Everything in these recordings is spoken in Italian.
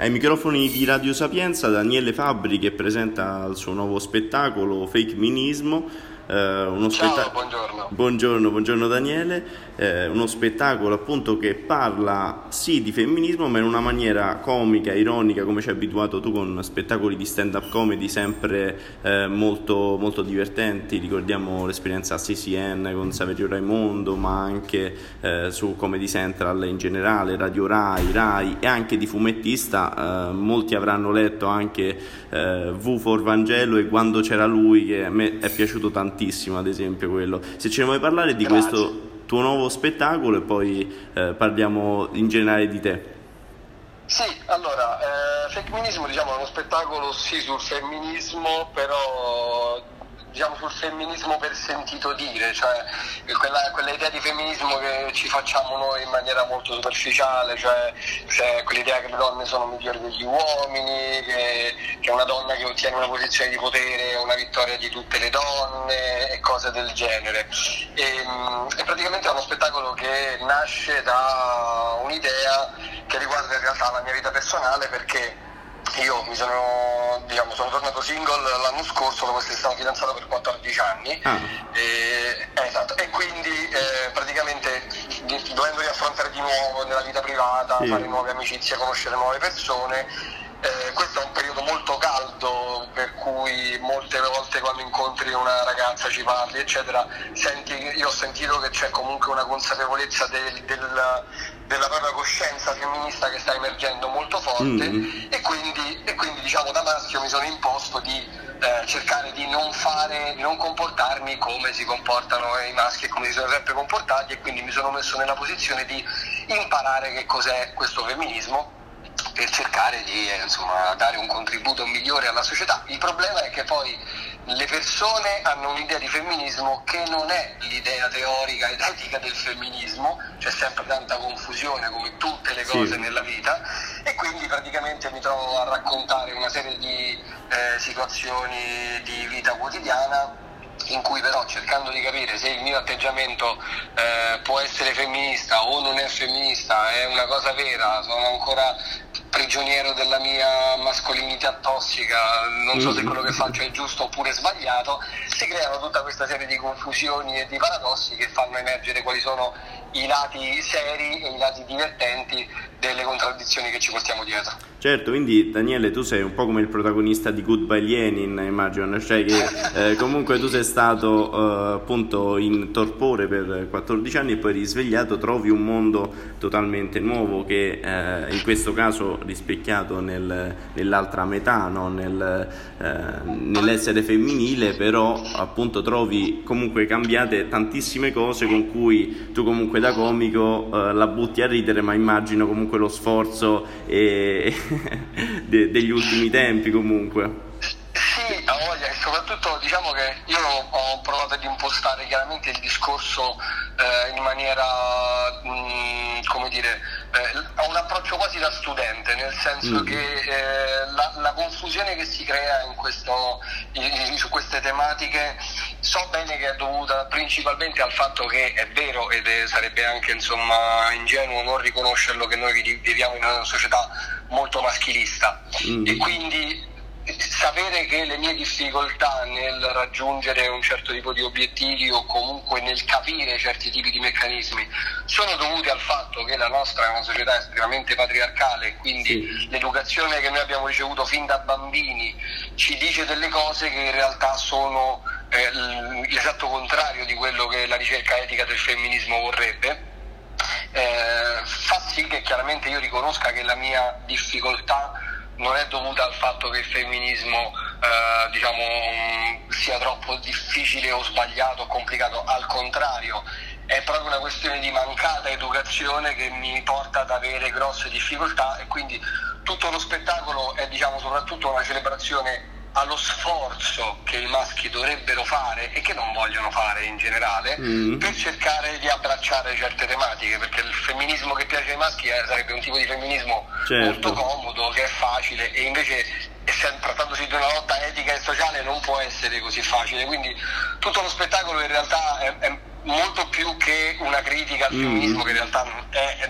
Ai microfoni di Radio Sapienza Daniele Fabbri che presenta il suo nuovo spettacolo Fake Minismo eh, uno Ciao, spetta- buongiorno. Buongiorno, buongiorno Daniele. Eh, uno spettacolo appunto che parla sì di femminismo ma in una maniera comica, ironica come ci hai abituato tu con spettacoli di stand up comedy sempre eh, molto, molto divertenti. Ricordiamo l'esperienza a CCN con Saverio Raimondo ma anche eh, su Comedy Central in generale, Radio Rai, Rai e anche di fumettista. Eh, molti avranno letto anche eh, V for Vangelo e quando c'era lui che a me è piaciuto tantissimo tantissimo, ad esempio quello. Se ce ne vuoi parlare di Grazie. questo tuo nuovo spettacolo e poi eh, parliamo in generale di te. Sì, allora, eh, Femminismo diciamo, è uno spettacolo sì sul femminismo, però diciamo, sul femminismo per sentito dire, cioè quella, quella, idea di femminismo che ci facciamo noi in maniera molto superficiale, cioè, cioè quell'idea che le donne sono migliori degli uomini, che, che, una donna che ottiene una posizione di potere è una vittoria di tutte le donne e cose del genere. E, e praticamente uno spettacolo che nasce da un'idea che riguarda in realtà la mia vita personale perché io mi sono, diciamo, sono tornato single l'anno scorso dopo essere stato fidanzato per 14 anni ah. e, eh, esatto, e quindi eh, praticamente dovendo riaffrontare di nuovo nella vita privata, sì. fare nuove amicizie, conoscere nuove persone eh, questo è un periodo molto caldo per cui molte volte quando incontri una ragazza ci parli eccetera senti, io ho sentito che c'è comunque una consapevolezza del, del, della propria coscienza femminista che sta emergendo molto forte mm. e, quindi, e, quindi, diciamo da maschio mi sono imposto di eh, cercare di non fare, di non comportarmi come si comportano i maschi e come si sono sempre comportati e quindi mi sono messo nella posizione di imparare che cos'è questo femminismo per cercare di eh, insomma, dare un contributo migliore alla società. Il problema è che poi le persone hanno un'idea di femminismo che non è l'idea teorica ed etica del femminismo, c'è sempre tanta confusione come tutte le cose sì. nella vita e quindi praticamente mi trovo a raccontare una serie di eh, situazioni di vita quotidiana in cui però cercando di capire se il mio atteggiamento eh, può essere femminista o non è femminista, è una cosa vera, sono ancora prigioniero della mia mascolinità tossica, non so se quello che faccio è giusto oppure sbagliato, si creano tutta questa serie di confusioni e di paradossi che fanno emergere quali sono i lati seri e i lati divertenti delle contraddizioni che ci portiamo dietro. Certo, quindi Daniele tu sei un po' come il protagonista di Goodbye Lenin, immagino, cioè che eh, comunque tu sei stato eh, appunto in torpore per 14 anni e poi risvegliato, trovi un mondo totalmente nuovo che eh, in questo caso rispecchiato nel, nell'altra metà, no? nel, eh, nell'essere femminile, però appunto trovi comunque cambiate tantissime cose con cui tu comunque da comico eh, la butti a ridere, ma immagino comunque lo sforzo e de- degli ultimi tempi comunque. Sì, a voglia e soprattutto diciamo che io ho provato ad impostare chiaramente il discorso eh, in maniera, mh, come dire, eh, ho un approccio quasi da studente, nel senso mm. che eh, la, la, confusione che si crea in questo, in, su queste tematiche so bene che è dovuta principalmente al fatto che è vero ed è, sarebbe anche insomma, ingenuo non riconoscerlo che noi viviamo in una società molto maschilista mm. e quindi sapere che le mie difficoltà nel raggiungere un certo tipo di obiettivi o comunque nel capire certi tipi di meccanismi sono dovute al fatto che la nostra è una società estremamente patriarcale, quindi sì. l'educazione che noi abbiamo ricevuto fin da bambini ci dice delle cose che in realtà sono eh, l'esatto contrario di quello che la ricerca etica del femminismo vorrebbe. Eh, fa sì che chiaramente io riconosca che la mia difficoltà non è dovuta al fatto che il femminismo eh, diciamo, mm, sia troppo difficile o sbagliato o complicato, al contrario è proprio una questione di mancata educazione che mi porta ad avere grosse difficoltà e quindi tutto lo spettacolo è diciamo, soprattutto una celebrazione allo sforzo che i maschi dovrebbero fare e che non vogliono fare in generale mm. per cercare di abbracciare certe tematiche perché il femminismo che piace ai maschi è, sarebbe un tipo di femminismo certo. molto comodo che è facile e invece essendo, trattandosi di una lotta etica e sociale non può essere così facile quindi tutto lo spettacolo in realtà è, è molto più che una critica al mm. femminismo, che in realtà è, è,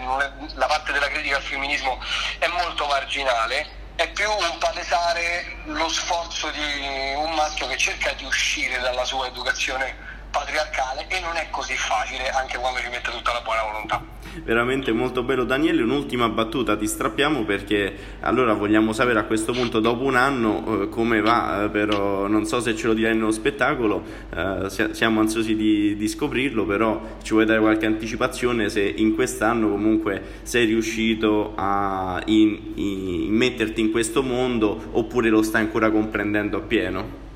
la parte della critica al femminismo è molto marginale, è più un palesare lo sforzo di un maschio che cerca di uscire dalla sua educazione patriarcale e non è così facile anche quando ci mette tutta la buona volontà. Veramente molto bello Daniele, un'ultima battuta ti strappiamo perché allora vogliamo sapere a questo punto dopo un anno eh, come va, eh, però non so se ce lo dirai nello spettacolo, eh, siamo ansiosi di, di, scoprirlo, però ci vuoi dare qualche anticipazione se in quest'anno comunque sei riuscito a in, in metterti in questo mondo oppure lo stai ancora comprendendo appieno?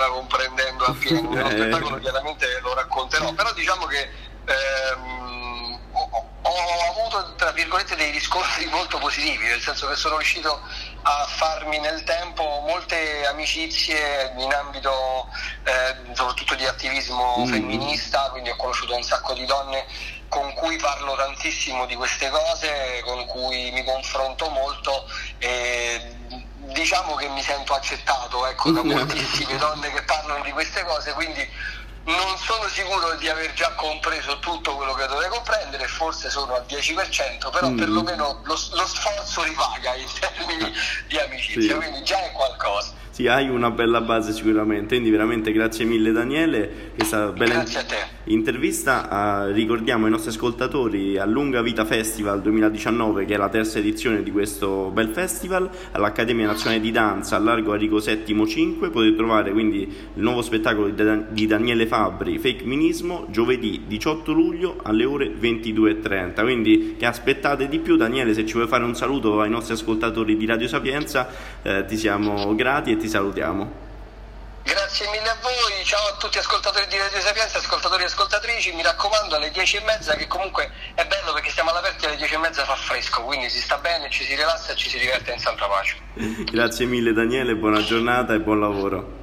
Ancora comprendendo appieno, eh. spettacolo chiaramente lo racconterò, però diciamo che ehm, ho, ho, avuto tra virgolette dei riscontri molto positivi, nel senso che sono riuscito a farmi nel tempo molte amicizie in ambito eh, soprattutto di attivismo mm. femminista, quindi ho conosciuto un sacco di donne con cui parlo tantissimo di queste cose, con cui mi confronto molto e diciamo che mi sento accettato ecco, da moltissime donne che parlano di queste cose, quindi non sono sicuro di aver già compreso tutto quello che dovrei comprendere, forse sono al 10%, però mm. perlomeno lo, lo, sforzo ripaga in termini di amicizia, sì. quindi già è qualcosa sì, hai una bella base sicuramente. Quindi veramente grazie mille Daniele, questa bella intervista. Uh, ricordiamo ai nostri ascoltatori a Lunga Vita Festival 2019, che è la terza edizione di questo bel festival, all'Accademia Nazionale di Danza a Largo Arrigo VII 5. Potete trovare quindi il nuovo spettacolo di Daniele Fabri, Fake Minismo, giovedì 18 luglio alle ore 22.30. Quindi che aspettate di più? Daniele, se ci vuoi fare un saluto ai nostri ascoltatori di Radio Sapienza, eh, ti siamo grati e ti salutiamo. Grazie mille a voi, ciao a tutti ascoltatori di Radio Sapienza, ascoltatori e ascoltatrici, mi raccomando alle 10 e mezza che comunque è bello perché stiamo all'aperto alle 10 e mezza fa fresco, quindi si sta bene, ci si rilassa e ci si diverte in santa pace. Grazie mille Daniele, buona giornata e buon lavoro.